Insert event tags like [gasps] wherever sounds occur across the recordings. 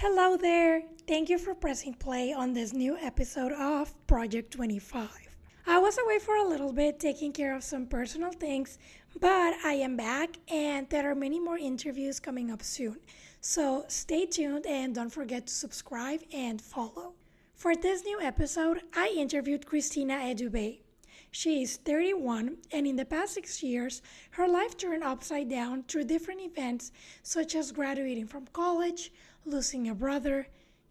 Hello there! Thank you for pressing play on this new episode of Project 25. I was away for a little bit taking care of some personal things, but I am back and there are many more interviews coming up soon. So stay tuned and don't forget to subscribe and follow. For this new episode, I interviewed Christina Edube. She is 31, and in the past six years, her life turned upside down through different events such as graduating from college, losing a brother,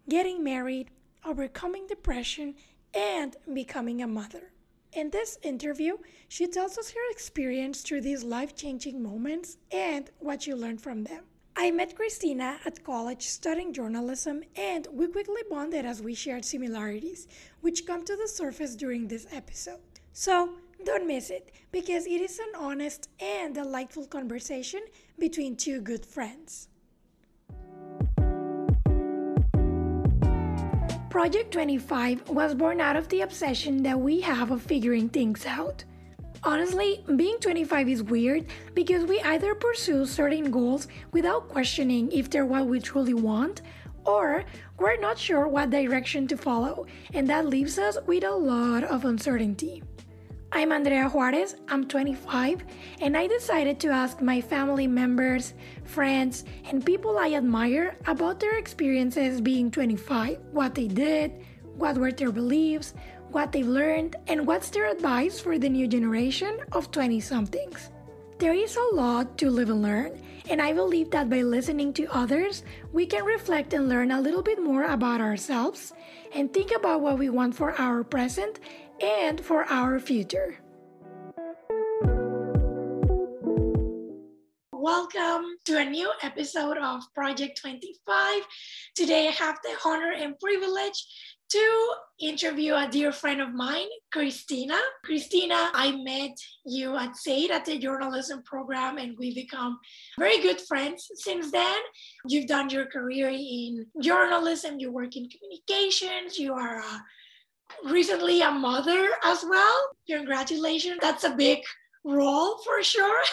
getting married, overcoming depression, and becoming a mother. In this interview, she tells us her experience through these life changing moments and what you learned from them. I met Christina at college studying journalism, and we quickly bonded as we shared similarities, which come to the surface during this episode. So, don't miss it, because it is an honest and delightful conversation between two good friends. Project 25 was born out of the obsession that we have of figuring things out. Honestly, being 25 is weird because we either pursue certain goals without questioning if they're what we truly want, or we're not sure what direction to follow, and that leaves us with a lot of uncertainty. I'm Andrea Juarez, I'm 25, and I decided to ask my family members, friends, and people I admire about their experiences being 25, what they did, what were their beliefs, what they've learned, and what's their advice for the new generation of 20 somethings. There is a lot to live and learn, and I believe that by listening to others, we can reflect and learn a little bit more about ourselves and think about what we want for our present and for our future. Welcome to a new episode of Project 25. Today I have the honor and privilege to interview a dear friend of mine, Christina. Christina, I met you at SAIT at the journalism program, and we've become very good friends since then. You've done your career in journalism, you work in communications, you are a recently a mother as well. Congratulations. That's a big role for sure.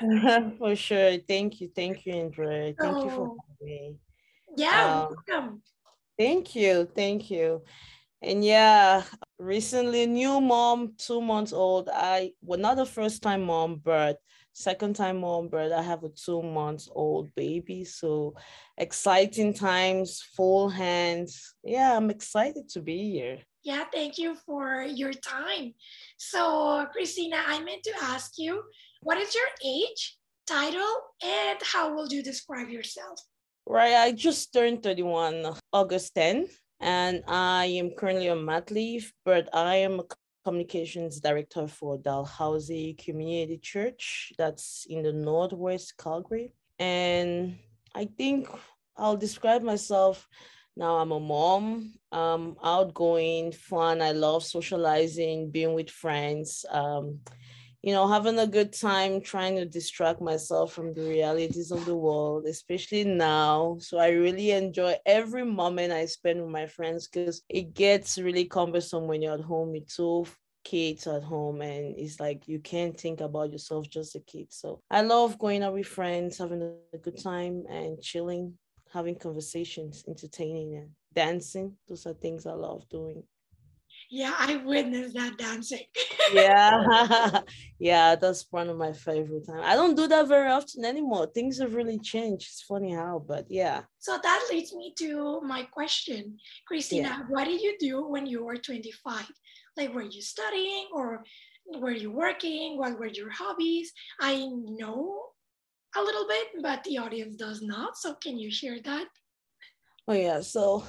[laughs] for sure. Thank you. Thank you, Andrea. Thank you for having me. Yeah, um, welcome. Thank you. Thank you. And yeah, recently new mom, two months old. I well not the first time mom, but second time mom, but I have a two months old baby. So exciting times, full hands. Yeah, I'm excited to be here. Yeah, thank you for your time. So, Christina, I meant to ask you what is your age, title, and how will you describe yourself? Right, I just turned 31 August 10, and I am currently on mat leave, but I am a communications director for Dalhousie Community Church that's in the Northwest Calgary. And I think I'll describe myself now I'm a mom, um, outgoing, fun. I love socializing, being with friends, um, you know, having a good time, trying to distract myself from the realities of the world, especially now. So I really enjoy every moment I spend with my friends because it gets really cumbersome when you're at home with two kids at home and it's like you can't think about yourself just a kid so i love going out with friends having a good time and chilling having conversations, entertaining, and dancing. Those are things I love doing. Yeah, I witnessed that dancing. [laughs] yeah, [laughs] yeah, that's one of my favorite times. I don't do that very often anymore. Things have really changed. It's funny how, but yeah. So that leads me to my question, Christina. Yeah. What did you do when you were 25? Like, were you studying or were you working? What were your hobbies? I know a little bit, but the audience does not. So can you share that? Oh yeah, so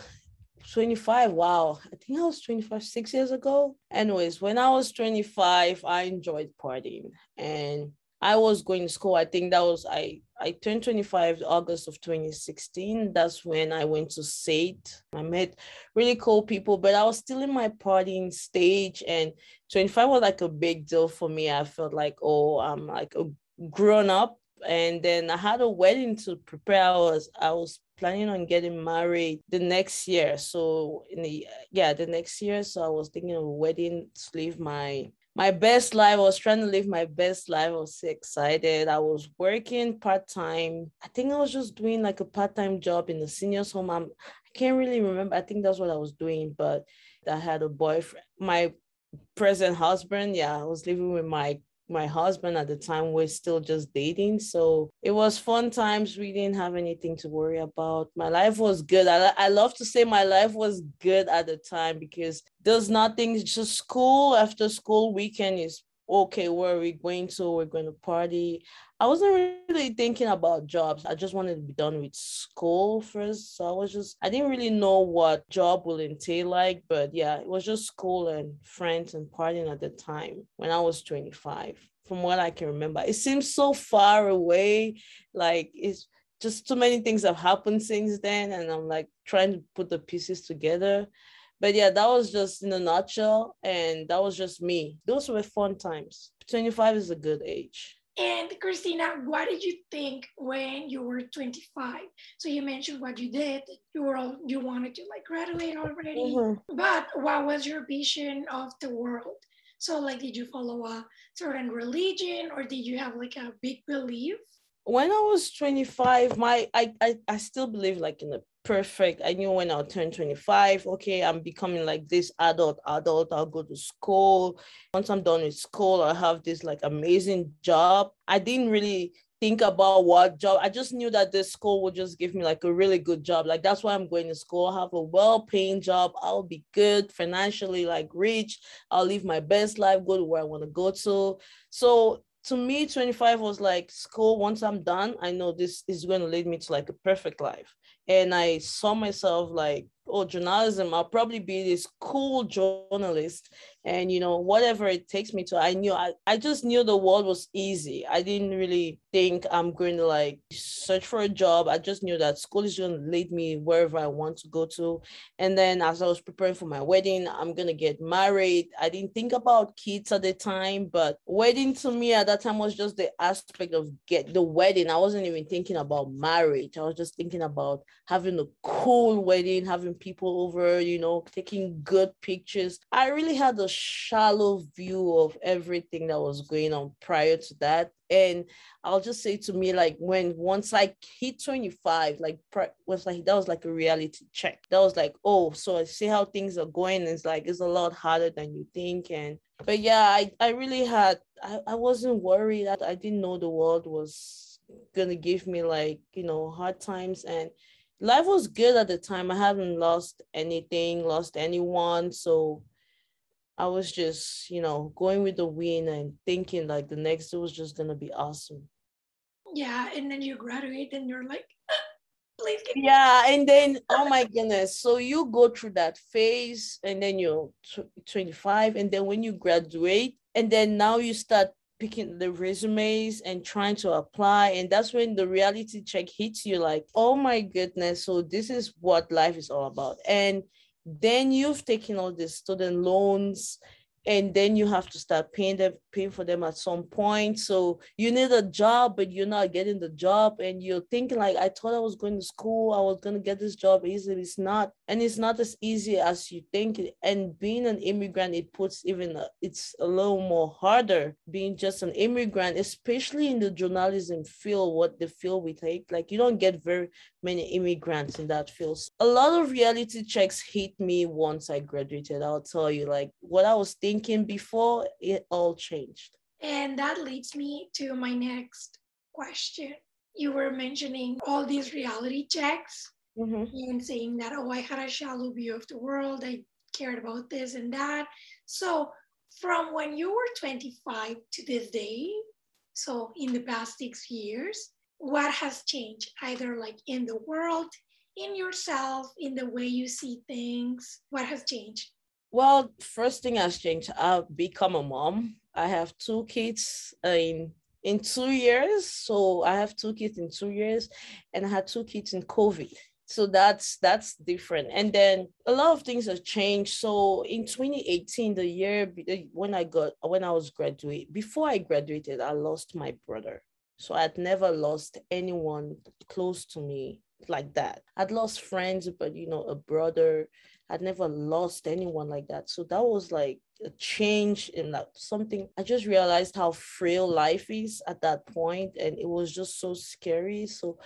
25 wow. I think i was 25 six years ago. Anyways when i was 25 i enjoyed partying. And i was going to school. I think that was i i turned 25 august of 2016 that's when i went to SAIT i met really cool people but i was still in my partying stage. And 25 was like a big deal for me. I felt like oh i'm like a grown up and then I had a wedding to prepare. I was I was planning on getting married the next year. So in the yeah, the next year. So I was thinking of a wedding to live my my best life. I was trying to live my best life. I was so excited. I was working part time. I think I was just doing like a part time job in the seniors home. I'm, I can't really remember. I think that's what I was doing, but I had a boyfriend. My present husband, yeah, I was living with my my husband at the time we're still just dating. So it was fun times. We didn't have anything to worry about. My life was good. I, I love to say my life was good at the time because there's nothing. Just school after school weekend is okay where are we going to? We're going to party i wasn't really thinking about jobs i just wanted to be done with school first so i was just i didn't really know what job will entail like but yeah it was just school and friends and partying at the time when i was 25 from what i can remember it seems so far away like it's just too many things have happened since then and i'm like trying to put the pieces together but yeah, that was just in a nutshell. And that was just me. Those were fun times. 25 is a good age. And Christina, what did you think when you were 25? So you mentioned what you did. You were all, you wanted to like graduate already. Mm-hmm. But what was your vision of the world? So like did you follow a certain religion or did you have like a big belief? When I was 25, my I I, I still believe like in the perfect. I knew when I'll turn 25, okay, I'm becoming like this adult, adult. I'll go to school. Once I'm done with school, I'll have this like amazing job. I didn't really think about what job. I just knew that this school would just give me like a really good job. Like that's why I'm going to school. I'll have a well-paying job. I'll be good financially, like rich. I'll live my best life, go to where I want to go to. So to me, 25 was like school. Once I'm done, I know this is going to lead me to like a perfect life and I saw myself like, oh, journalism, I'll probably be this cool journalist. And you know whatever it takes me to i knew I, I just knew the world was easy. I didn't really think i'm going to like search for a job. I just knew that school is going to lead me wherever i want to go to. And then as i was preparing for my wedding i'm going to get married. I didn't think about kids at the time but wedding to me at that time was just the aspect of get the wedding. I wasn't even thinking about marriage. I was just thinking about having a cool wedding having people over you know taking good pictures. I really had a shallow view of everything that was going on prior to that. And i'll just say to me like when once i hit 25 like was like that was like a reality check. That was like oh so i see how things are going. It's like it's a lot harder than you think. And but yeah i i really had i, I wasn't worried. That i didn't know the world was gonna give me like you know hard times. And life was good at the time i hadn't lost anything lost anyone so I was just, you know, going with the wind and thinking like the next day was just gonna be awesome. Yeah, and then you graduate and you're like, [gasps] please. yeah, and then [laughs] oh my goodness, so you go through that phase, and then you're 25, and then when you graduate, and then now you start picking the resumes and trying to apply and that's when the reality check hits you like oh my goodness so this is what life is all about. And then you've taken all the student loans and then you have to start paying them paying for them at some point. So you need a job but you're not getting the job and you're thinking like i thought i was going to school i was going to get this job easily it's not and it's not as easy as you think. And being an immigrant it puts even a, it's a little more harder. Being just an immigrant especially in the journalism field what the field we take like you don't get very many immigrants in that field. A lot of reality checks hit me once i graduated. I'll tell you like what i was thinking before it all changed. And that leads me to my next question. You were mentioning all these reality checks mm-hmm. and saying that, oh, I had a shallow view of the world. I cared about this and that. So, from when you were 25 to this day, so in the past six years, what has changed either like in the world, in yourself, in the way you see things? What has changed? Well, first thing has changed. I've become a mom. I have two kids in in two years. So I have two kids in two years, and I had two kids in COVID so that's that's different. And then a lot of things have changed. So in 2018 the year eh, when i got when i was graduate before i graduated i lost my brother. So i'd never lost anyone close to me like that. I'd lost friends but you know a brother I'd never lost anyone like that. So that was like a change in that something. I just realized how frail life is at that point, and it was just so scary. So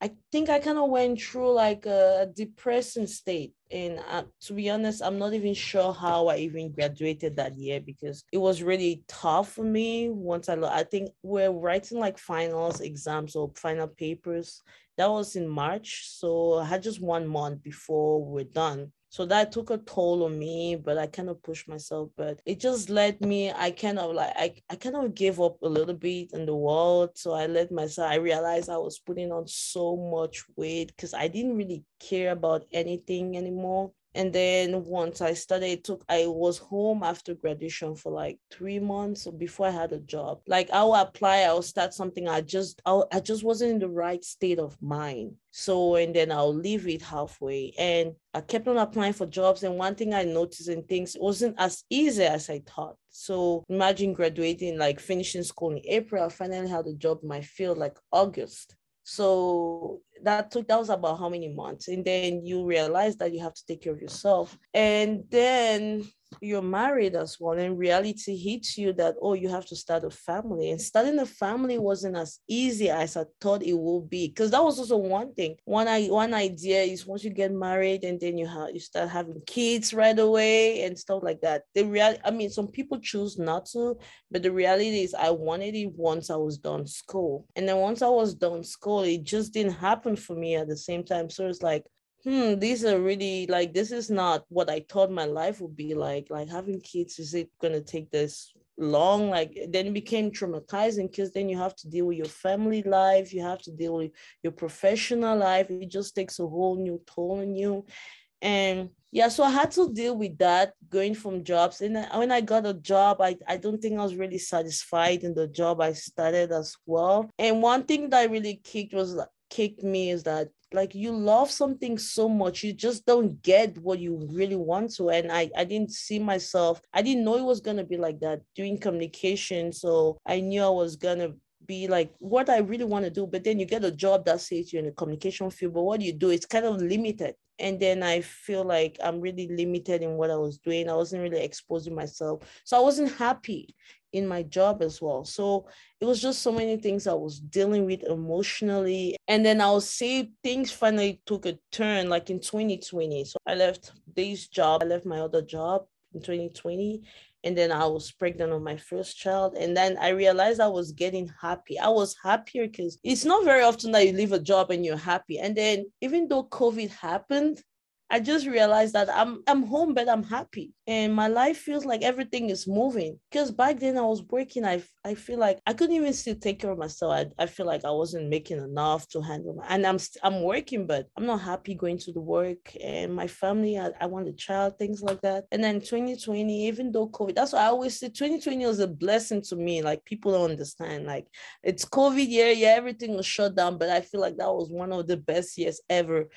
I think I kind of went through like a depressing state. And uh, to be honest, I'm not even sure how I even graduated that year because it was really tough for me. Once I, I think we're writing like finals, exams, or final papers. That was in March. So I had just one month before we're done. So that took a toll on me, but I kind of pushed myself. But it just led me, I kind of like, I, I kind of gave up a little bit in the world. So I let myself, I realized I was putting on so much weight because I didn't really care about anything anymore and then once i started took i was home after graduation for like three months before i had a job. Like i'll apply i'll start something i just I'll, i just wasn't in the right state of mind. So and then i'll leave it halfway. And i kept on applying for jobs and one thing i noticed in things wasn't as easy as i thought. So imagine graduating like finishing school in april i finally had a job in my field like august so that took that was about how many months. And then you realize that you have to take care of yourself. And then you're married as well and reality hits you that oh you have to start a family. And starting a family wasn't as easy as i thought it would be because that was also one thing. One i one idea is once you get married and then you have you start having kids right away and stuff like that. The real i mean some people choose not to but the reality is i wanted it once i was done school. And then once i was done school it just didn't happen for me at the same time. So it's like hmm, these are really like this is not what I thought my life would be like. Like having kids, is it gonna take this long? Like then it became traumatizing because then you have to deal with your family life, you have to deal with your professional life. It just takes a whole new toll on you. And yeah, so I had to deal with that going from jobs. And when I got a job, I, I don't think I was really satisfied in the job I started as well. And one thing that really kicked was kicked me is that like you love something so much you just don't get what you really want to. And i i didn't see myself i didn't know it was going to be like that doing communication. So i knew i was going to be like what i really want to do but then you get a job that says you're in the communication field but what you do? It's kind of limited. And then i feel like i'm really limited in what i was doing. I wasn't really exposing myself. So i wasn't happy in my job as well. So it was just so many things I was dealing with emotionally. And then I'll say things finally took a turn like in 2020. So I left this job, I left my other job in 2020. And then I was pregnant with my first child. And then I realized I was getting happy. I was happier because it's not very often that you leave a job and you're happy. And then even though COVID happened, I just realized that I'm I'm home, but I'm happy, and my life feels like everything is moving. Because back then I was working, I I feel like I couldn't even still take care of myself. I, I feel like I wasn't making enough to handle, my, and I'm I'm working, but I'm not happy going to the work and my family. I, I want a child, things like that. And then 2020, even though COVID, that's why I always say 2020 was a blessing to me. Like people don't understand. Like it's COVID year, yeah, everything was shut down, but I feel like that was one of the best years ever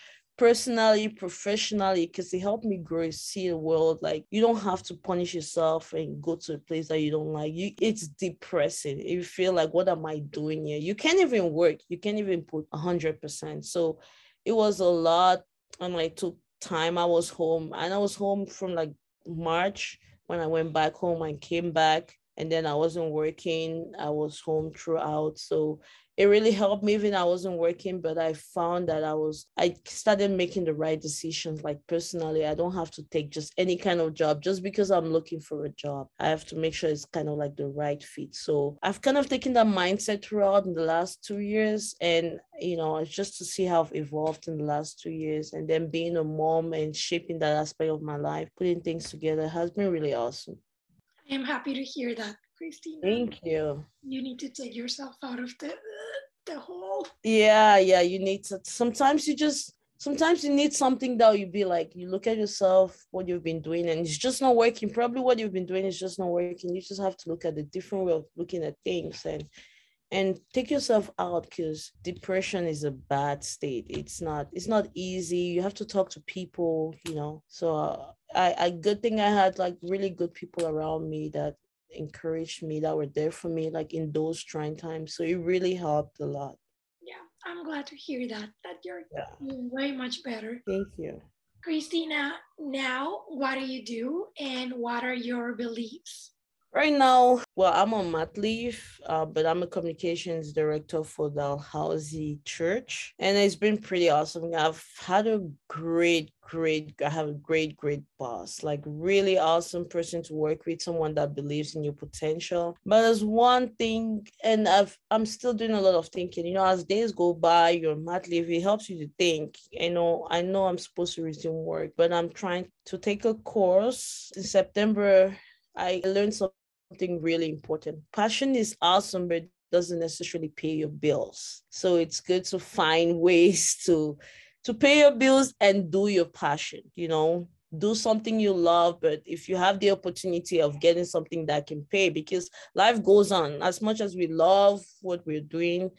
personally, professionally, because it helped me grow, see the world. Like you don't have to punish yourself and go to a place that you don't like. You it's depressing. You feel like, what am I doing here? You can't even work. You can't even put hundred percent. So it was a lot. And I took time. I was home and I was home from like March when I went back home and came back and then I wasn't working. I was home throughout. So it really helped me even I wasn't working, but I found that I was I started making the right decisions. Like personally, I don't have to take just any kind of job just because I'm looking for a job. I have to make sure it's kind of like the right fit. So I've kind of taken that mindset throughout in the last two years. And you know, it's just to see how I've evolved in the last two years. And then being a mom and shaping that aspect of my life, putting things together has been really awesome. I am happy to hear that. Christina. Thank you. You need to take yourself out of the the hole. Yeah, yeah. You need to. Sometimes you just. Sometimes you need something that you be like. You look at yourself, what you've been doing, and it's just not working. Probably what you've been doing is just not working. You just have to look at a different way of looking at things and and take yourself out because depression is a bad state it's not it's not easy you have to talk to people you know so uh, i i good thing i had like really good people around me that encouraged me that were there for me like in those trying times so it really helped a lot yeah i'm glad to hear that that you're yeah. way much better thank you Christina, now what do you do and what are your beliefs? Right now, well, I'm on mat leave, uh, but I'm a communications director for Dalhousie Church, and it's been pretty awesome. I've had a great, great, I have a great, great boss, like really awesome person to work with, someone that believes in your potential. But there's one thing, and I've I'm still doing a lot of thinking. You know, as days go by, your mat leave it helps you to think. You know, I know I'm supposed to resume work, but I'm trying to take a course in September. I learned some something really important. Passion is awesome, but doesn't necessarily pay your bills. So it's good to find [laughs] ways to to pay your bills and do your passion, you know, do something you love but if you have the opportunity of getting something that can pay because life goes on as much as we love what we're doing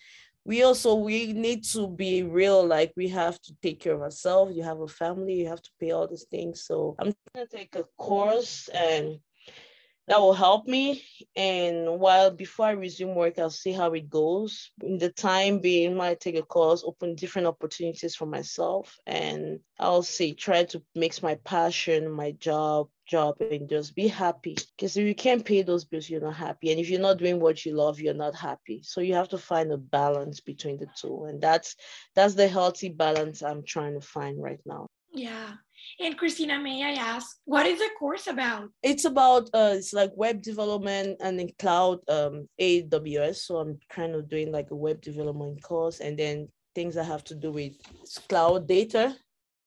we also we need to be real like we have to take care of ourselves you have a family you have to pay all these things so i'm going to take a course and that will help me. And while before I resume work, I'll see how it goes. In the time being, might take a course, open different opportunities for myself, and I'll see, try to mix my passion, my job, job, and just be happy. Because if you can't pay those bills, you're not happy. And if you're not doing what you love, you're not happy. So you have to find a balance between the two. And that's that's the healthy balance I'm trying to find right now. Yeah. And Christina, may I ask, what is the course about? It's about uh, it's like web development and in cloud um AWS. So I'm kind of doing like a web development course, and then things that have to do with cloud data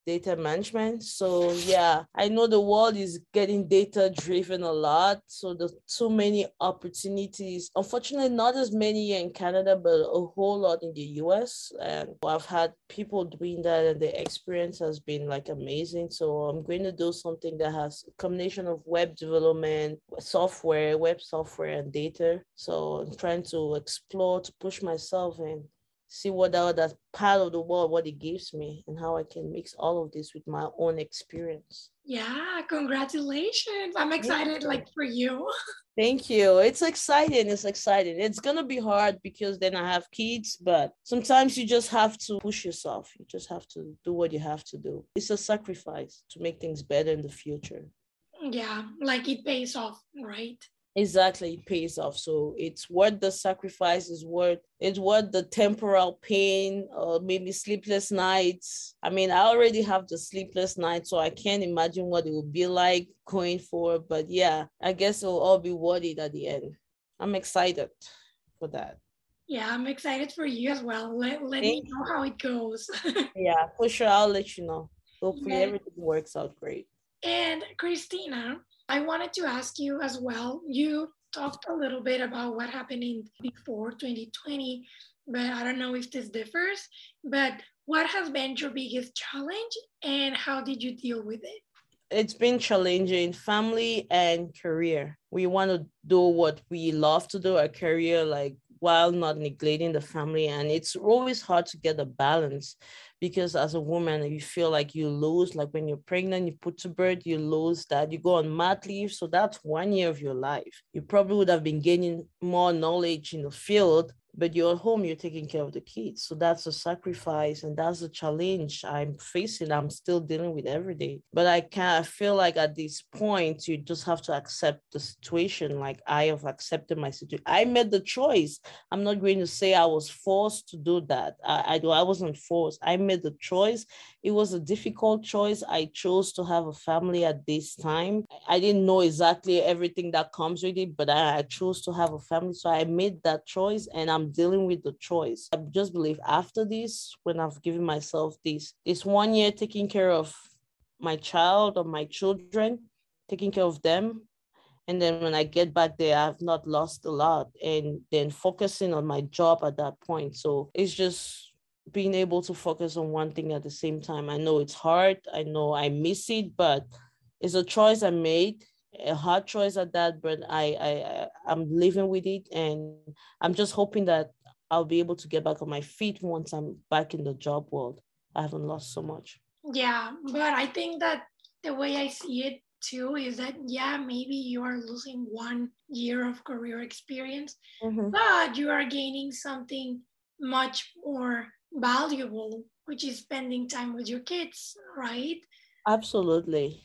data management. So yeah, I know the world is getting data driven a lot. So there's so many opportunities. Unfortunately, not as many in Canada, but a whole lot in the US. And I've had people doing that and the experience has been like amazing. So I'm going to do something that has a combination of web development, software, web software and data. So I'm trying to explore to push myself in see what other part of the world what it gives me and how I can mix all of this with my own experience. Yeah, congratulations. I'm excited like for you. Thank you. It's exciting. It's exciting. It's going to be hard because then I have kids, but sometimes you just have to push yourself. You just have to do what you have to do. It's a sacrifice to make things better in the future. Yeah, like it pays off, right? Exactly pays off. So it's worth the sacrifice is worth it's worth the temporal pain or maybe sleepless nights. I mean i already have the sleepless nights so i can't imagine what it would be like going forward. But yeah i guess it will all be worth it at the end. I'm excited for that. Yeah i'm excited for you as well. Let, let me know how it goes. [laughs] Yeah for sure i'll let you know. Hopefully yeah. everything works out great. And christina I wanted to ask you as well. You talked a little bit about what happened in before 2020, but I don't know if this differs. But what has been your biggest challenge and how did you deal with it? It's been challenging family and career. We want to do what we love to do, a career like while not neglecting the family. And it's always hard to get a balance because as a woman, you feel like you lose, like when you're pregnant, you put to birth, you lose that. You go on mat leave. So that's one year of your life. You probably would have been gaining more knowledge in the field but you're at home you're taking care of the kids. So that's a sacrifice and that's a challenge i'm facing. I'm still dealing with every day. But i can't i feel like at this point you just have to accept the situation like i have accepted my situation i made the choice. I'm not going to say i was forced to do that. I i, I wasn't forced. I made the choice it was a difficult choice i chose to have a family at this time i didn't know exactly everything that comes with it but i, I chose to have a family so i made that choice and i'm dealing with the choice. I just believe after this, when I've given myself this, this one year taking care of my child or my children, taking care of them. And then when I get back there, I've not lost a lot. And then focusing on my job at that point. So it's just being able to focus on one thing at the same time. I know it's hard. I know I miss it, but it's a choice I made a hard choice at that, but I, I I'm living with it, and I'm just hoping that I'll be able to get back on my feet once I'm back in the job world. I haven't lost so much. Yeah, but I think that the way I see it too is that yeah, maybe you are losing one year of career experience, mm-hmm. but you are gaining something much more valuable, which is spending time with your kids, right? Absolutely.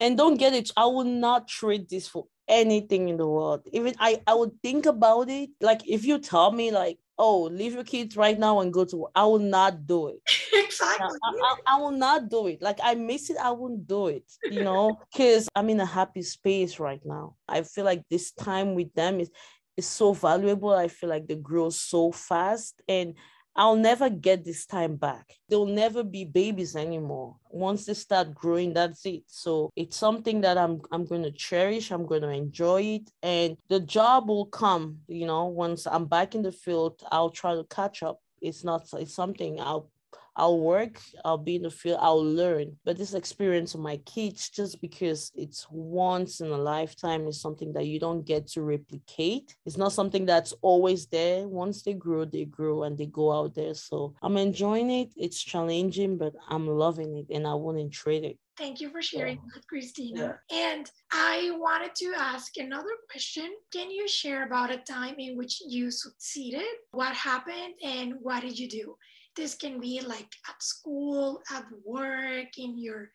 And don't get it, I will not trade this for anything in the world. Even I, I would think about it. Like if you tell me like, oh, leave your kids right now and go to work, I will not do it. [laughs] exactly. I, I, I, will not do it. Like I miss it, I won't do it, you know, [laughs] because I'm in a happy space right now. I feel like this time with them is is so valuable. I feel like they grow so fast and I'll never get this time back. They'll never be babies anymore. Once they start growing, that's it. So it's something that I'm I'm going to cherish. I'm going to enjoy it, and the job will come. You know, once I'm back in the field, I'll try to catch up. It's not. It's something I'll I'll work, I'll be in the field, I'll learn. But this experience of my kids, just because it's once in a lifetime, is something that you don't get to replicate. It's not something that's always there. Once they grow, they grow and they go out there. So I'm enjoying it. It's challenging, but I'm loving it and I wouldn't trade it. Thank you for sharing that, Christina. Yeah. And I wanted to ask another question. Can you share about a time in which you succeeded? What happened and what did you do? This can be like at school, at work, in your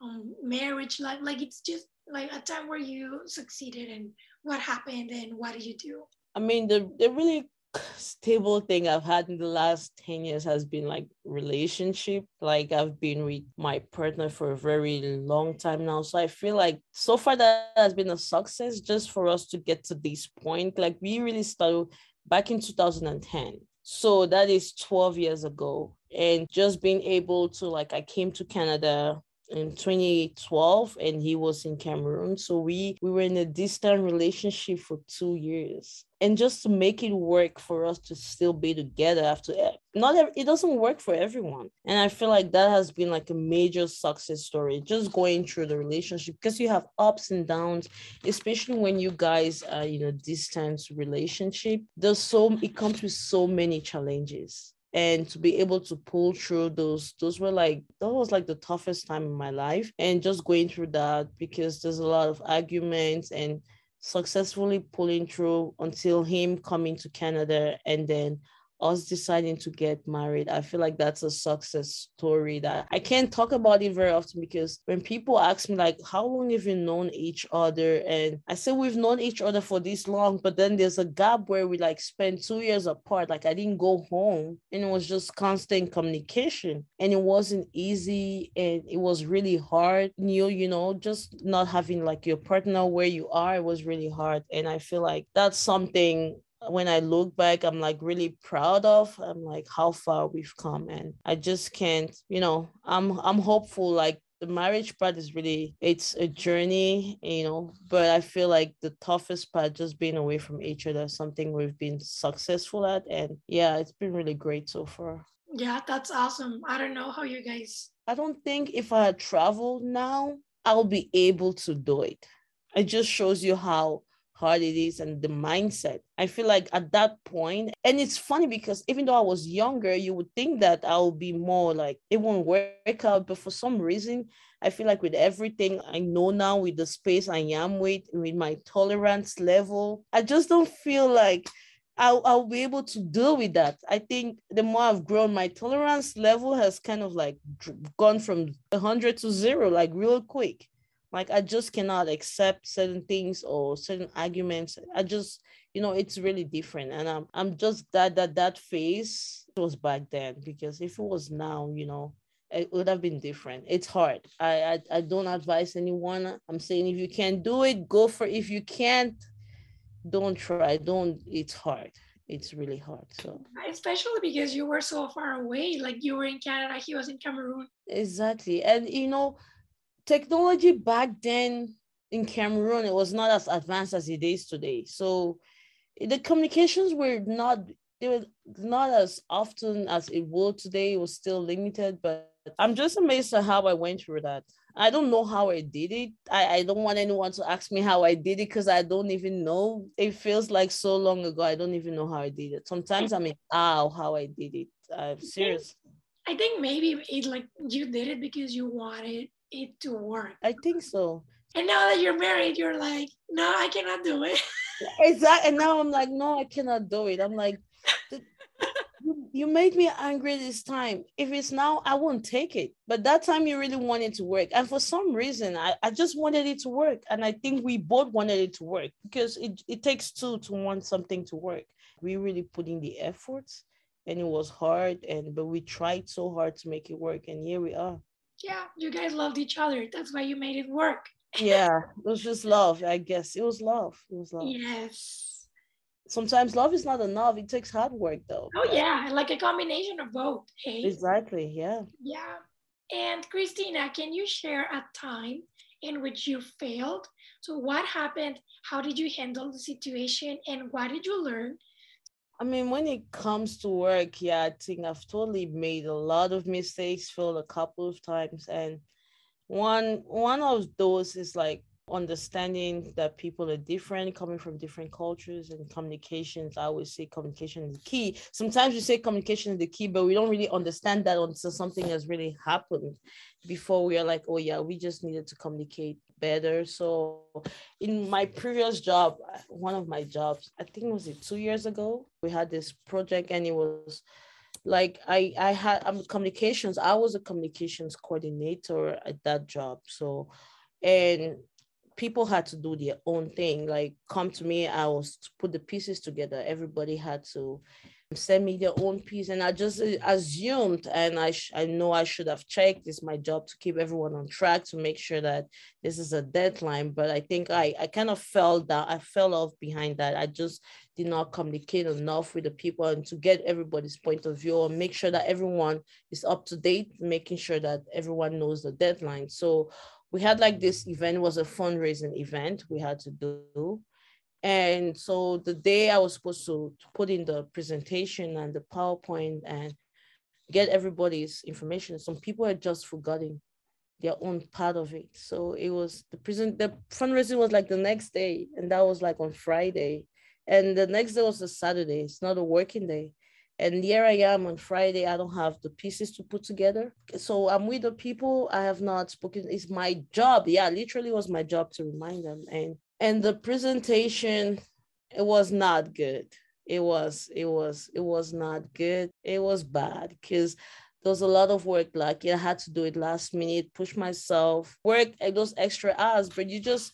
um, marriage life. Like it's just like a time where you succeeded and what happened and what do you do? I mean, the, the really stable thing I've had in the last 10 years has been like relationship. Like I've been with my partner for a very long time now. So I feel like so far that has been a success just for us to get to this point. Like we really started back in 2010 so that is 12 years ago. And just being able to, like, I came to Canada in 2012 and he was in Cameroon. So we we were in a distant relationship for two years. And just to make it work for us to still be together after eh, not it doesn't work for everyone. And I feel like that has been like a major success story, just going through the relationship because you have ups and downs, especially when you guys are, you know, distance relationship. There's so it comes with so many challenges and to be able to pull through those those were like that was like the toughest time in my life and just going through that because there's a lot of arguments and successfully pulling through until him coming to canada and then us deciding to get married i feel like that's a success story that i can't talk about it very often because when people ask me like how long have you known each other? And i say we've known each other for this long but then there's a gap where we like spent two years apart. Like i didn't go home and it was just constant communication. And it wasn't easy and it was really hard. You you know just not having like your partner where you are it was really hard. And i feel like that's something when I look back, I'm like really proud of. I'm like how far we've come, and I just can't, you know, I'm I'm hopeful. Like the marriage part is really it's a journey, you know, but I feel like the toughest part just being away from each other, something we've been successful at, and yeah, it's been really great so far. Yeah, that's awesome. I don't know how you guys. I don't think if I had traveled now, I'll be able to do it. It just shows you how hard it is and the mindset. I feel like at that point, and it's funny because even though I was younger, you would think that I'll be more like it won't work out. But for some reason, I feel like with everything I know now, with the space I am with, with my tolerance level, I just don't feel like I'll, I'll be able to deal with that. I think the more I've grown, my tolerance level has kind of like gone from 100 to zero, like real quick. Like I just cannot accept certain things or certain arguments. I just, you know, it's really different. And I'm I'm just glad that that phase was back then because if it was now, you know, it would have been different. It's hard. I, I I don't advise anyone. I'm saying if you can do it, go for it. If you can't, don't try. Don't. It's hard. It's really hard. So especially because you were so far away. Like you were in Canada, he was in Cameroon. Exactly, and you know technology back then in Cameroon, it was not as advanced as it is today. So the communications were not they were not as often as it would today. It was still limited, but I'm just amazed at how I went through that. I don't know how I did it. I, I don't want anyone to ask me how I did it because I don't even know. It feels like so long ago. I don't even know how I did it. Sometimes I'm in awe how I did it. I'm serious. I think maybe it like you did it because you wanted it to work. I think so. And now that you're married, you're like, no, I cannot do it. [laughs] exactly. And now I'm like, no, I cannot do it. I'm like, you made me angry this time. If it's now, I won't take it. But that time you really wanted to work. And for some reason, I, I just wanted it to work. And I think we both wanted it to work because it, it takes two to want something to work. We really put in the efforts and it was hard and but we tried so hard to make it work and here we are. Yeah, you guys loved each other. That's why you made it work. yeah, [laughs] it was just love, I guess. It was love. It was love. Yes sometimes love is not enough. It takes hard work though. Oh yeah, like a combination of both. Hey? Exactly. Yeah. Yeah. And Christina, can you share a time in which you failed? So what happened? How did you handle the situation and what did you learn? I mean, when it comes to work, yeah, I think I've totally made a lot of mistakes, failed a couple of times. And one one of those is like understanding that people are different, coming from different cultures and communications. I always say communication is key. Sometimes we say communication is the key, but we don't really understand that until something has really happened before we are like, oh yeah, we just needed to communicate better. So in my previous job, one of my jobs, I think was it two years ago, we had this project and it was like I I had I'm communications. I was a communications coordinator at that job. So and people had to do their own thing like come to me i was put the pieces together everybody had to send me their own piece and i just uh, assumed and i sh- i know i should have checked it's my job to keep everyone on track to make sure that this is a deadline but i think i i kind of fell down i fell off behind that. I just did not communicate enough with the people and to get everybody's point of view and make sure that everyone is up to date making sure that everyone knows the deadline. So we had like this event was a fundraising event we had to do and so the day i was supposed to, put in the presentation and the powerpoint and get everybody's information some people had just forgotten their own part of it so it was the present the fundraising was like the next day and that was like on friday and the next day was a saturday it's not a working day and here I am on Friday. I don't have the pieces to put together. So I'm with the people. I have not spoken. It's my job. Yeah, literally was my job to remind them. And and the presentation, it was not good. It was, it was, it was not good. It was bad because there was a lot of work. Like I had to do it last minute, push myself, work those extra hours, but you just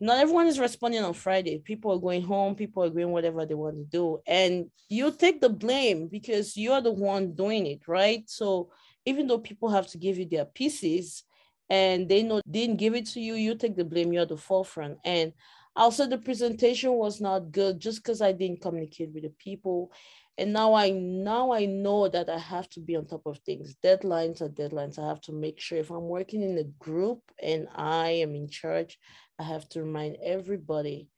not everyone is responding on Friday. People are going home, people are doing whatever they want to do. And you take the blame because you're the one doing it, right? So even though people have to give you their pieces and they know didn't give it to you, you take the blame, you're the forefront. And also the presentation was not good just because I didn't communicate with the people. And now I now I know that I have to be on top of things. Deadlines are deadlines. I have to make sure if I'm working in a group and I am in charge, I have to remind everybody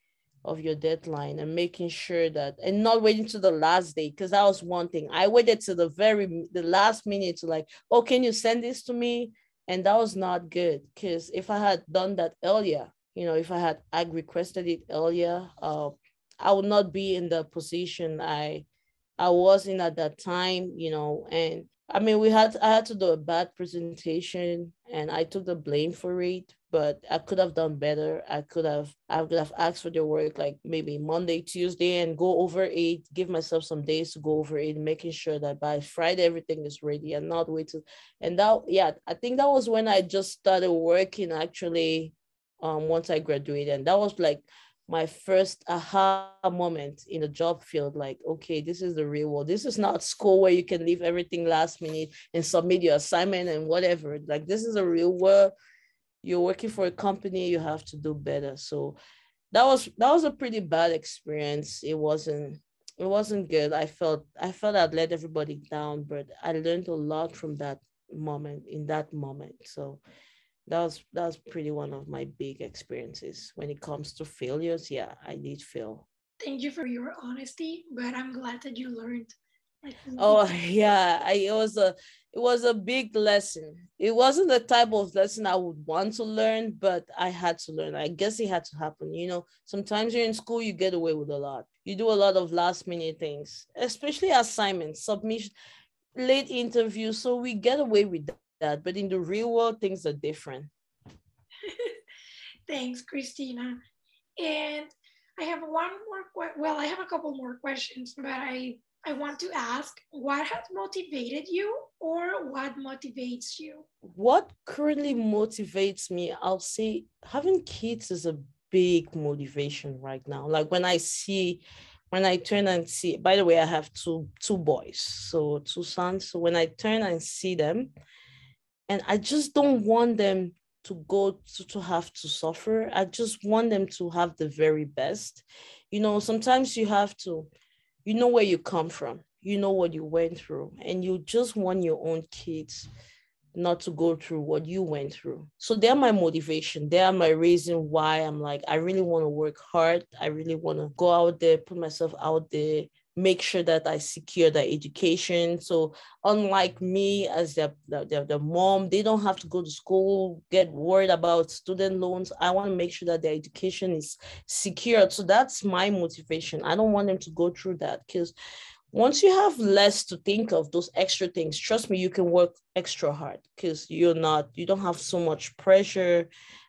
of your deadline and making sure that and not waiting to the last day because that was one thing i waited to the very the last minute to like oh can you send this to me and that was not good because if i had done that earlier you know if i had i requested it earlier uh, i would not be in the position i i was in at that time you know and i mean we had i had to do a bad presentation and i took the blame for it but I could have done better. I could have I could have asked for the work like maybe Monday, Tuesday, and go over it. Give myself some days to go over it, making sure that by Friday everything is ready and not wait to. And that yeah, I think that was when I just started working actually. Um, once I graduated, and that was like my first aha moment in the job field like okay this is the real world. This is not school where you can leave everything last minute and submit your assignment and whatever. Like this is a real world. You're working for a company you have to do better. So that was that was a pretty bad experience. It wasn't it wasn't good. I felt i felt i'd let everybody down but i learned a lot from that moment in that moment. So that was that was pretty one of my big experiences. When it comes to failures yeah i did fail. Thank you for your honesty but i'm glad that you learned oh [laughs] yeah I, it was a it was a big lesson. It wasn't the type of lesson i would want to learn but i had to learn. I guess it had to happen you know? Sometimes you're in school you get away with a lot. You do a lot of last minute things especially assignments submission late interviews so we get away with that but in the real world things are different [laughs] thanks christina and i have one more well i have a couple more questions but i I want to ask what has motivated you or what motivates you? What currently motivates me, I'll say having kids is a big motivation right now. Like when I see when I turn and see, by the way, I have two two boys, so two sons. So when I turn and see them, and I just don't want them to go to, to have to suffer. I just want them to have the very best. You know, sometimes you have to, you know where you come from, you know what you went through, and you just want your own kids not to go through what you went through. So they're my motivation. They are my reason why I'm like, I really want to work hard. I really want to go out there, put myself out there, make sure that I secure their education. So unlike me as their, their, their mom, they don't have to go to school, get worried about student loans. I want to make sure that their education is secured. So that's my motivation. I don't want them to go through that because once you have less to think of those extra things trust me you can work extra hard because you're not you don't have so much pressure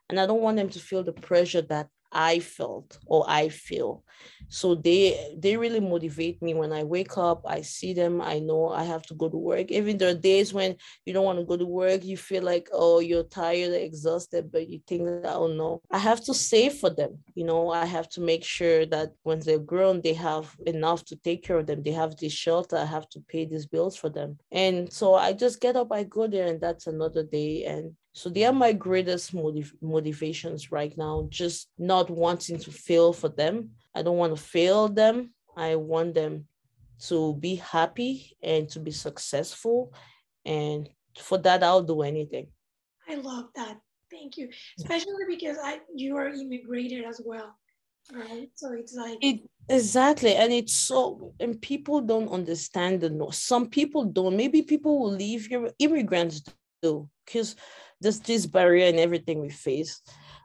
and i don't want them to feel the pressure that I felt or I feel. So they they really motivate me when I wake up, I see them, I know I have to go to work. Even there are days when you don't want to go to work, you feel like, oh, you're tired, exhausted, but you think that, oh no, I have to save for them. You know, I have to make sure that when they're grown, they have enough to take care of them. They have this shelter, I have to pay these bills for them. And so I just get up, I go there, and that's another day. And so they are my greatest motiv- motivations right now, just not wanting to fail for them. I don't want to fail them. I want them to be happy and to be successful. And for that, I'll do anything. I love that. Thank you. Especially because I you are immigrated as well. Right. So it's like it exactly. And it's so and people don't understand the no. Some people don't. Maybe people will leave here. Immigrants do. Because there's this barrier and everything we face.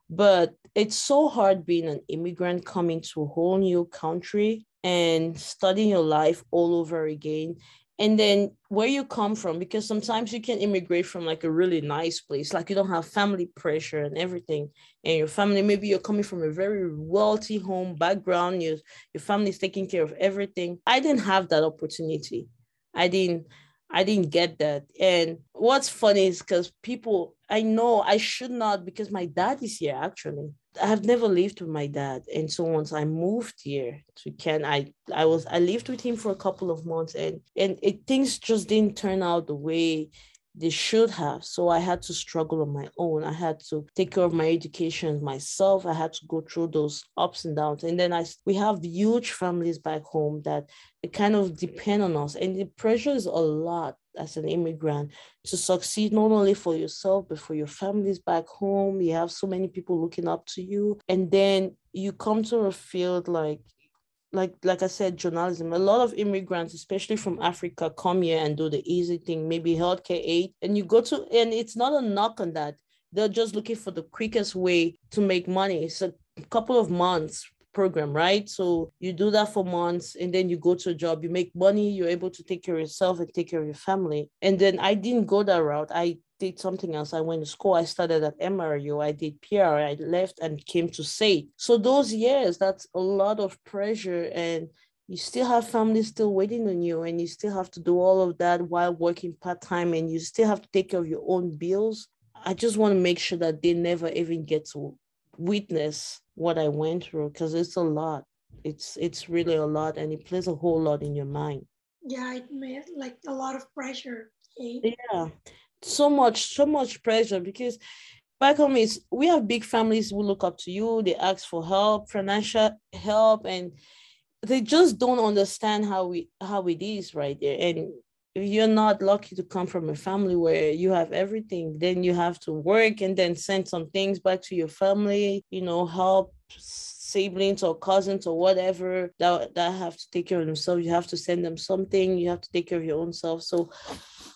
But it's so hard being an immigrant coming to a whole new country and studying your life all over again. And then where you come from, because sometimes you can immigrate from like a really nice place, like you don't have family pressure and everything. And your family, maybe you're coming from a very wealthy home background, your, your family's taking care of everything. I didn't have that opportunity. I didn't I didn't get that. And what's funny is because people, I know I should not because my dad is here actually. I have never lived with my dad. And so once I moved here to Ken, I I was I lived with him for a couple of months and and it things just didn't turn out the way they should have. So I had to struggle on my own. I had to take care of my education myself. I had to go through those ups and downs. And then I we have huge families back home that kind of depend on us. And the pressure is a lot as an immigrant to succeed not only for yourself but for your families back home. You have so many people looking up to you. And then you come to a field like like like I said, journalism. A lot of immigrants, especially from Africa, come here and do the easy thing, maybe healthcare aid, and you go to, and it's not a knock on that. They're just looking for the quickest way to make money. It's a couple of months program, right? So you do that for months and then you go to a job, you make money, you're able to take care of yourself and take care of your family. And then I didn't go that route. I did something else. I went to school. I studied at MRU. I did PR. I left and came to SAIT. So those years, that's a lot of pressure and you still have family still waiting on you and you still have to do all of that while working part-time and you still have to take care of your own bills. I just want to make sure that they never even get to witness what I went through because it's a lot. It's it's really a lot and it plays a whole lot in your mind. Yeah, it made like a lot of pressure. Yeah so much, so much pressure because home is we have big families who look up to you, they ask for help, financial help, and they just don't understand how we how it is right there. And if you're not lucky to come from a family where you have everything, then you have to work and then send some things back to your family, you know, help siblings or cousins or whatever that, that have to take care of themselves. You have to send them something, you have to take care of your own self. So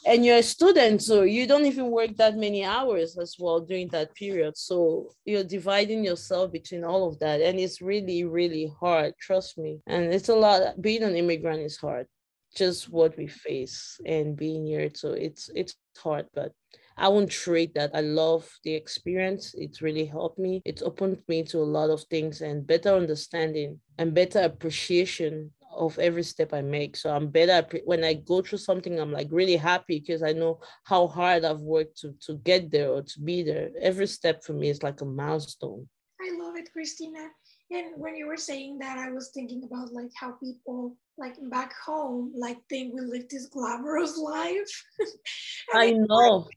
and you're a student so you don't even work that many hours as well during that period so you're dividing yourself between all of that and it's really really hard trust me and it's a lot being an immigrant is hard just what we face and being here so it's it's hard but I won't trade that. I love the experience. It's really helped me. It's opened me to a lot of things and better understanding and better appreciation of every step I make. So I'm better when I go through something. I'm like really happy because I know how hard I've worked to to get there or to be there. Every step for me is like a milestone. I love it, Christina. And when you were saying that, I was thinking about like how people like back home like think we live this glamorous life. [laughs] I know.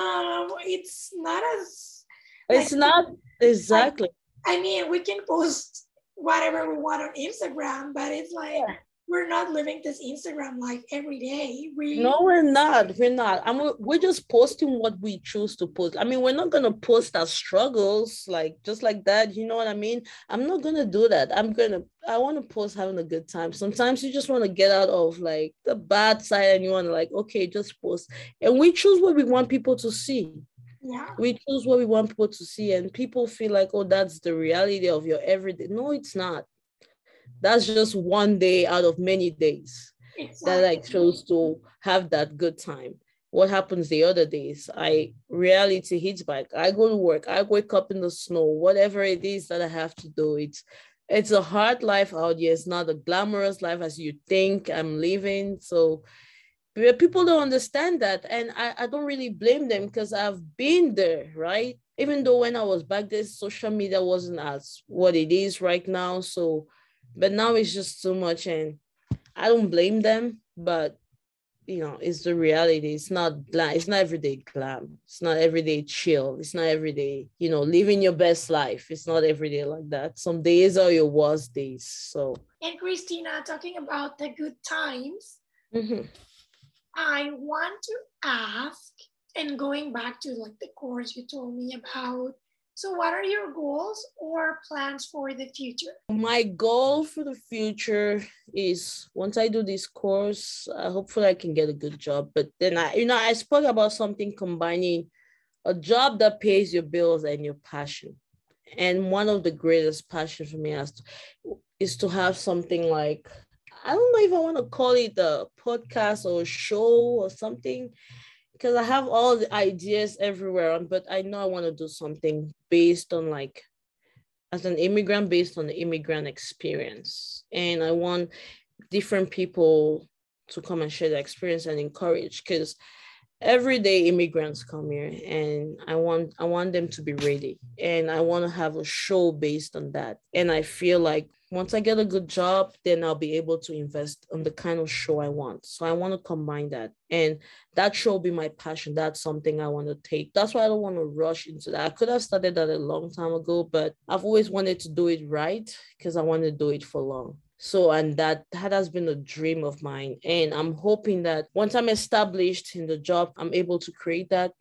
um, it's not as. It's like, not exactly. I mean, we can post whatever we want on Instagram, but it's like yeah. we're not living this Instagram life every day. We no, we're not. We're not. I mean, we're just posting what we choose to post. I mean, we're not gonna post our struggles like just like that. You know what I mean? I'm not gonna do that. I'm gonna. I want to post having a good time. Sometimes you just want to get out of like the bad side, and you want to like, okay, just post. And we choose what we want people to see. Yeah. We choose what we want people to see, and people feel like, oh, that's the reality of your everyday. No, it's not. That's just one day out of many days exactly. that I chose to have that good time. What happens the other days? I reality hits back. I go to work. I wake up in the snow. Whatever it is that I have to do, it's it's a hard life out here. It's not a glamorous life as you think I'm living. So people don't understand that and I, I don't really blame them because i've been there right? Even though when i was back there social media wasn't as what it is right now so but now it's just too much and i don't blame them but you know it's the reality. It's not glam it's not everyday glam. It's not everyday chill. It's not everyday you know living your best life. It's not everyday like that. Some days are your worst days so. And christina talking about the good times mm-hmm. I want to ask, and going back to like the course you told me about, so what are your goals or plans for the future? My goal for the future is once I do this course, uh, hopefully I can get a good job. But then I, you know, I spoke about something combining a job that pays your bills and your passion. And one of the greatest passion for me is to, is to have something like I don't know if I want to call it a podcast or a show or something because I have all the ideas everywhere, but I know I want to do something based on like as an immigrant based on the immigrant experience. And I want different people to come and share their experience and encourage because everyday immigrants come here and i want i want them to be ready and i want to have a show based on that and i feel like once I get a good job, then I'll be able to invest on the kind of show I want. So I want to combine that. And that show will be my passion. That's something I want to take. That's why I don't want to rush into that. I could have started that a long time ago, but I've always wanted to do it right because I want to do it for long. So, and that that has been a dream of mine. And I'm hoping that once I'm established in the job, I'm able to create that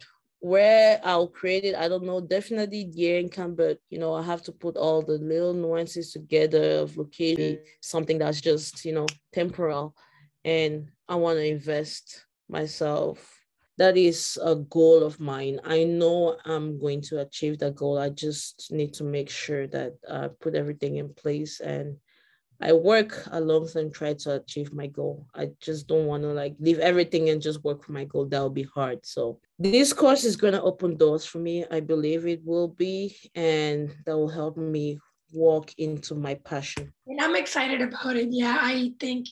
where I'll create it, I don't know. Definitely year income, but you know, I have to put all the little nuances together of locating mm. something that's just, you know, temporal. And I want to invest myself. That is a goal of mine. I know I'm going to achieve that goal. I just need to make sure that I put everything in place and I work alongside and try to achieve my goal. I just don't want to like leave everything and just work for my goal. That will be hard. So this course is going to open doors for me. I believe it will be, and that will help me walk into my passion. And I'm excited about it. Yeah, I think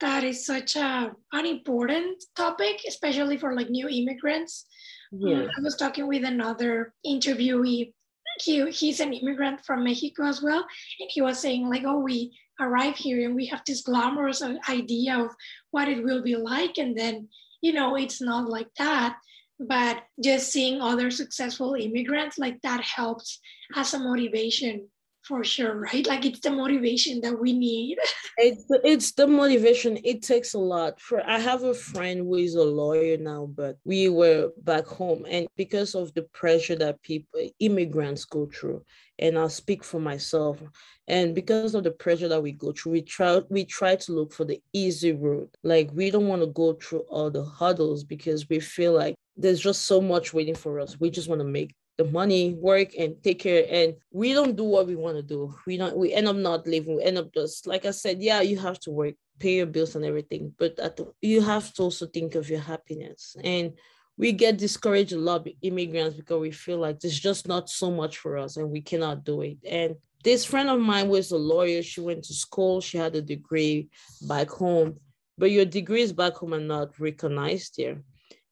that is such a an important topic, especially for like new immigrants. Yeah. I was talking with another interviewee. He, he's an immigrant from Mexico as well. And he was saying, like, oh, we arrive here and we have this glamorous idea of what it will be like. And then you know it's not like that. But just seeing other successful immigrants like that helps as a motivation for sure right? Like it's the motivation that we need. [laughs] It's the, it's the motivation. It takes a lot. For i have a friend who is a lawyer now but we were back home and because of the pressure that people immigrants go through and i'll speak for myself and because of the pressure that we go through we try we try to look for the easy route like we don't want to go through all the hurdles because we feel like there's just so much waiting for us. We just want to make the money, work, and take care. And we don't do what we want to do. We don't. We end up not living. We end up just like I said. Yeah, you have to work, pay your bills and everything, but the, you have to also think of your happiness. And we get discouraged a lot, immigrants, because we feel like there's just not so much for us, and we cannot do it. And this friend of mine was a lawyer. She went to school, she had a degree back home, but your degrees back home are not recognized here.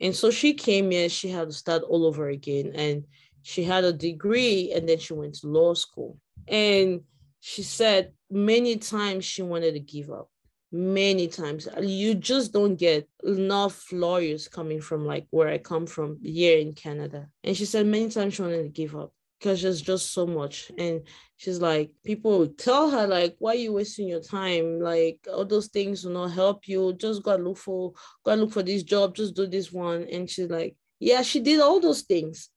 And so she came here, she had to start all over again. And she had a degree and then she went to law school. And she said many times she wanted to give up many times. You just don't get enough lawyers coming from like where I come from here in Canada. And she said many times she wanted to give up because there's just so much. And she's like, people tell her, like, why are you wasting your time? Like all those things will not help you. Just go look for go look for this job, just do this one. And she's like, Yeah, she did all those things.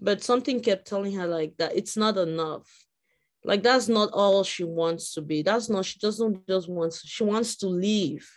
But something kept telling her like that it's not enough. Like that's not all she wants to be. That's not she doesn't just want she wants to leave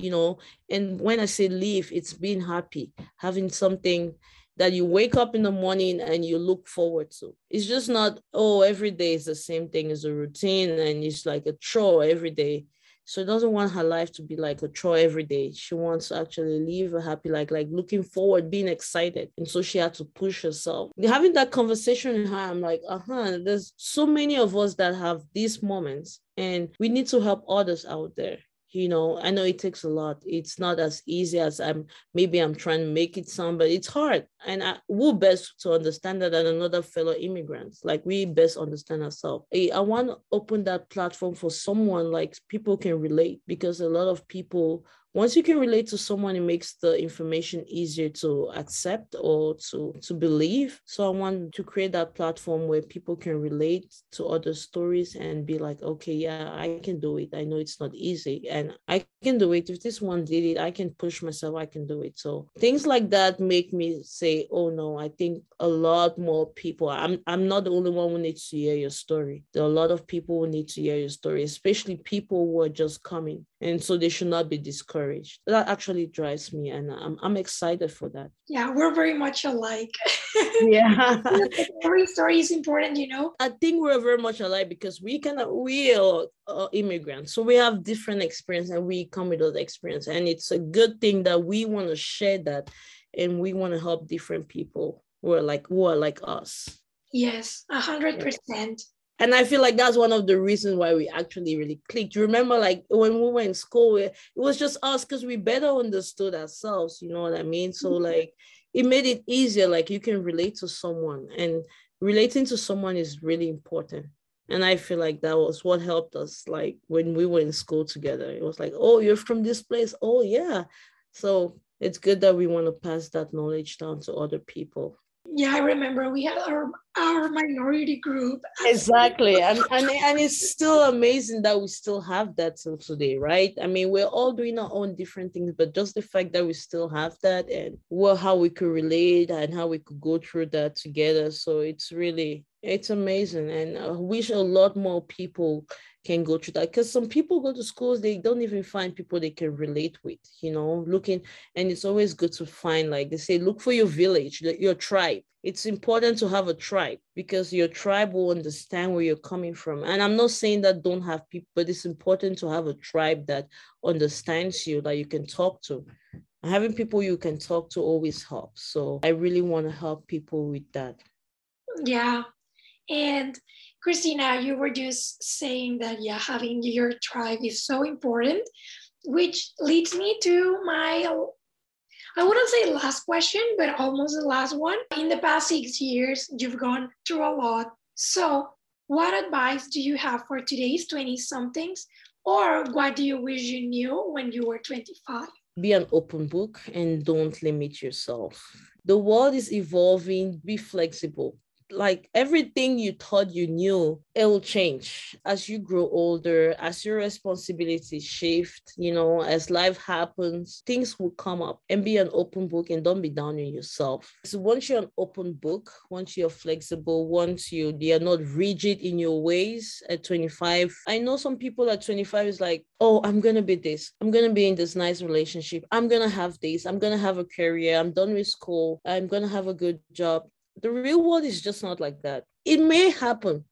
you know? And when i say leave it's being happy having something that you wake up in the morning and you look forward to. It's just not oh every day is the same thing as a routine and it's like a chore every day so she doesn't want her life to be like a chore every day. She wants to actually live a happy like like looking forward, being excited. And so she had to push herself. Having that conversation with her, I'm like, uh-huh, there's so many of us that have these moments and we need to help others out there you know i know it takes a lot. It's not as easy as i'm maybe i'm trying to make it sound but it's hard. And I, we're best to understand that than another fellow immigrants. Like we best understand ourselves. I want to open that platform for someone like people can relate because a lot of people once you can relate to someone it makes the information easier to accept or to to believe. So i want to create that platform where people can relate to other stories and be like okay yeah i can do it. I know it's not easy and i can do it. If this one did it i can push myself i can do it. So things like that make me say oh no i think a lot more people i'm i'm not the only one who needs to hear your story. There are a lot of people who need to hear your story especially people who are just coming and so they should not be discouraged. That actually drives me and i'm, I'm excited for that. Yeah we're very much alike. [laughs] Yeah. [laughs] Every story is important you know? I think we're very much alike because we kind of we are uh, immigrants. So we have different experience and we come with those experience. And it's a good thing that we want to share that and we want to help different people who are like who are like us. Yes a hundred percent and I feel like that's one of the reasons why we actually really clicked. You remember, like when we were in school, it was just us because we better understood ourselves. You know what I mean? So mm-hmm. like, it made it easier. Like you can relate to someone, and relating to someone is really important. And I feel like that was what helped us. Like when we were in school together, it was like, oh, you're from this place. Oh yeah. So it's good that we want to pass that knowledge down to other people yeah i remember. We had our our minority group. Exactly. And, and and it's still amazing that we still have that till today right? I mean we're all doing our own different things but just the fact that we still have that and well how we could relate and how we could go through that together. So it's really it's amazing and i wish a lot more people can go through that because some people go to schools they don't even find people they can relate with you know looking and it's always good to find like they say look for your village your tribe. It's important to have a tribe because your tribe will understand where you're coming from and i'm not saying that don't have people but it's important to have a tribe that understands you that you can talk to. Having people you can talk to always helps so i really want to help people with that. Yeah and Christina, you were just saying that, yeah, having your tribe is so important, which leads me to my, I wouldn't say last question, but almost the last one. In the past six years, you've gone through a lot. So, what advice do you have for today's 20 somethings? Or what do you wish you knew when you were 25? Be an open book and don't limit yourself. The world is evolving, be flexible like everything you thought you knew it will change as you grow older as your responsibilities shift you know as life happens things will come up and be an open book and don't be down on yourself. So once you're an open book once you're flexible once you you're not rigid in your ways at 25 i know some people at 25 is like oh i'm gonna be this. I'm gonna be in this nice relationship. I'm gonna have this. I'm gonna have a career. I'm done with school. I'm gonna have a good job the real world is just not like that. It may happen,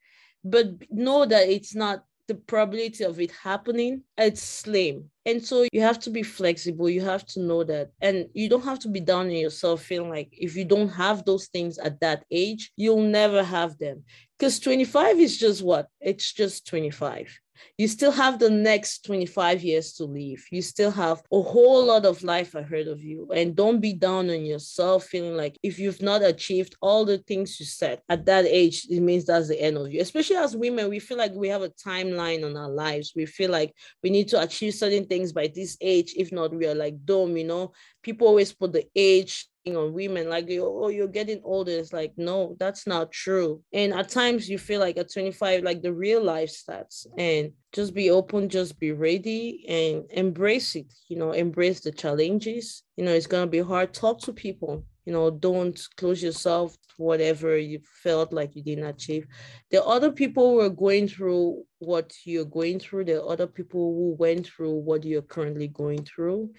but know that it's not the probability of it happening, it's slim. And so you have to be flexible. You have to know that. And you don't have to be down on yourself feeling like if you don't have those things at that age, you'll never have them. Because 25 is just what? It's just 25 you still have the next 25 years to live. You still have a whole lot of life ahead of you. And don't be down on yourself, feeling like if you've not achieved all the things you said at that age, it means that's the end of you. Especially as women, we feel like we have a timeline on our lives. We feel like we need to achieve certain things by this age. If not, we are like dumb, you know. People always put the age on women like oh you're getting older it's like no that's not true. And at times you feel like at 25 like the real life starts and just be open just be ready and embrace it you know embrace the challenges. You know it's going to be hard. Talk to people you know don't close yourself whatever you felt like you didn't achieve. The other people who are going through what you're going through. The other people who went through what you're currently going through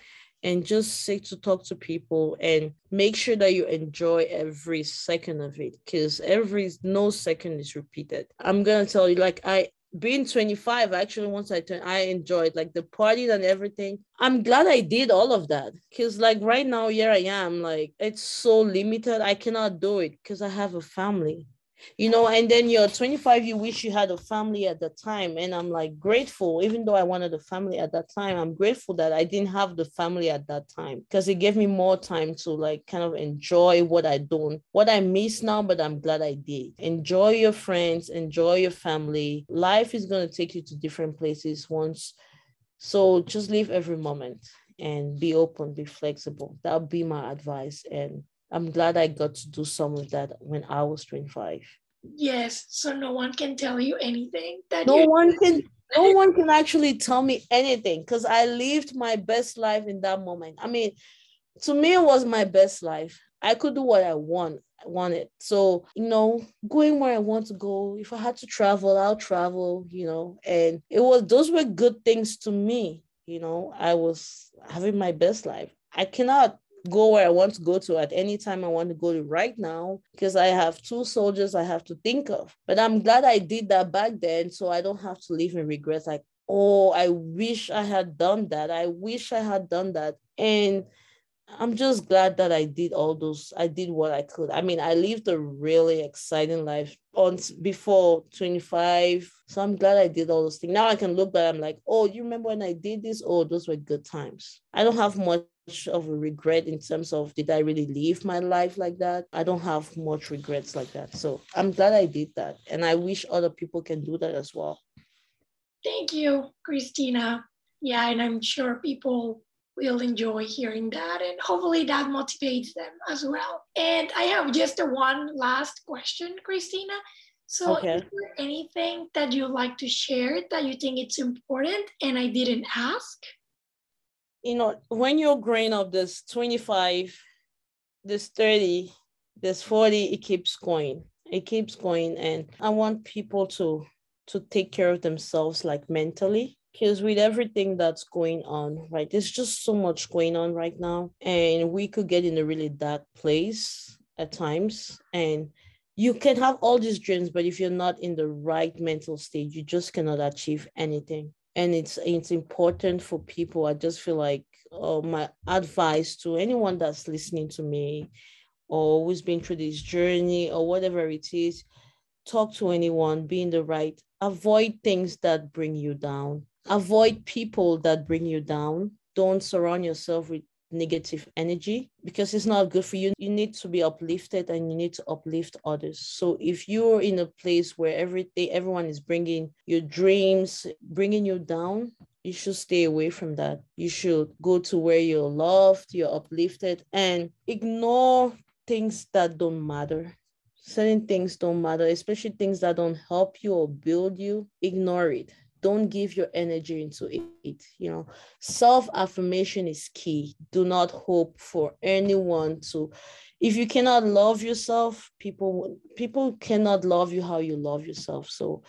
and just sit to talk to people and make sure that you enjoy every second of it because every no second is repeated. I'm gonna tell you like i being 25 actually once i turned i enjoyed like the party and everything. I'm glad i did all of that because like right now here i am like it's so limited i cannot do it because i have a family you know and then you're 25 you wish you had a family at the time. And i'm like grateful. Even though i wanted a family at that time i'm grateful that i didn't have the family at that time because it gave me more time to like kind of enjoy what i don't what i miss now but i'm glad i did. Enjoy your friends enjoy your family. Life is going to take you to different places once. So just live every moment and be open be flexible. That would be my advice. And I'm glad I got to do some of that when I was 25. Yes, so no one can tell you anything that no one can no one can actually tell me anything because I lived my best life in that moment. I mean, to me it was my best life. I could do what I want wanted. So, you know, going where I want to go. If I had to travel, I'll travel, you know, and it was those were good things to me. You know, I was having my best life. I cannot go where I want to go to at any time I want to go to right now because I have two soldiers I have to think of. But I'm glad I did that back then so I don't have to live in regrets like, oh, I wish I had done that. I wish I had done that. And I'm just glad that I did all those. I did what I could. I mean, I lived a really exciting life on before 25. So I'm glad I did all those things. Now I can look back. I'm like, oh, you remember when I did this? Oh, those were good times. I don't have much of a regret in terms of did I really live my life like that? I don't have much regrets like that. So I'm glad I did that. And I wish other people can do that as well. Thank you, Christina. Yeah, and I'm sure people will enjoy hearing that and hopefully that motivates them as well. And I have just one last question, Christina. So okay. is there anything that you'd like to share that you think it's important and I didn't ask? You know, when you're growing up, there's 25, there's 30, there's 40, it keeps going. It keeps going. And I want people to to take care of themselves like mentally because with everything that's going on right there's just so much going on right now and we could get in a really dark place at times and you can have all these dreams but if you're not in the right mental state you just cannot achieve anything and it's it's important for people i just feel like uh, my advice to anyone that's listening to me or who's been through this journey or whatever it is talk to anyone be in the right avoid things that bring you down avoid people that bring you down. Don't surround yourself with negative energy because it's not good for you. You need to be uplifted and you need to uplift others. So if you're in a place where every day everyone is bringing your dreams, bringing you down, you should stay away from that. You should go to where you're loved, you're uplifted, and ignore things that don't matter. Certain things don't matter, especially things that don't help you or build you. Ignore it don't give your energy into it you know. Self affirmation is key. Do not hope for anyone to if you cannot love yourself people people cannot love you how you love yourself. So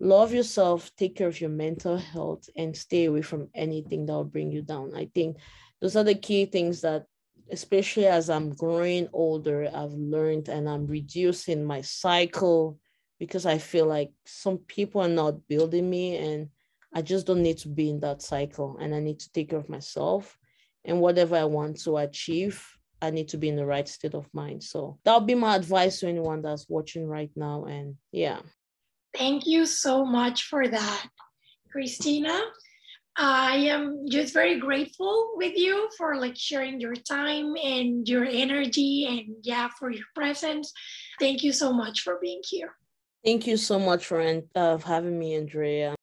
love yourself take care of your mental health and stay away from anything that will bring you down. I think those are the key things that especially as i'm growing older i've learned and i'm reducing my cycle because I feel like some people are not building me and I just don't need to be in that cycle and I need to take care of myself. And whatever I want to achieve, I need to be in the right state of mind. So that'll be my advice to anyone that's watching right now. And yeah. Thank you so much for that, Christina. I am just very grateful with you for like sharing your time and your energy and yeah, for your presence. Thank you so much for being here. Thank you so much for uh, having me, Andrea.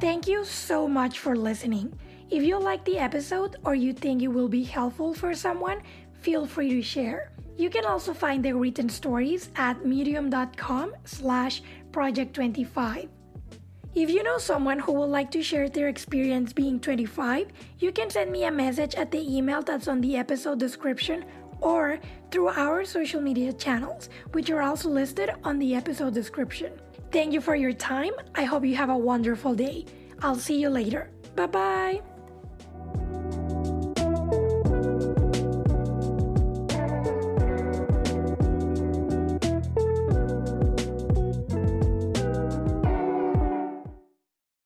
Thank you so much for listening. If you like the episode or you think it will be helpful for someone, feel free to share. You can also find the written stories at medium.com slash project25. If you know someone who would like to share their experience being 25, you can send me a message at the email that's on the episode description or through our social media channels, which are also listed on the episode description. Thank you for your time. I hope you have a wonderful day. I'll see you later. Bye bye.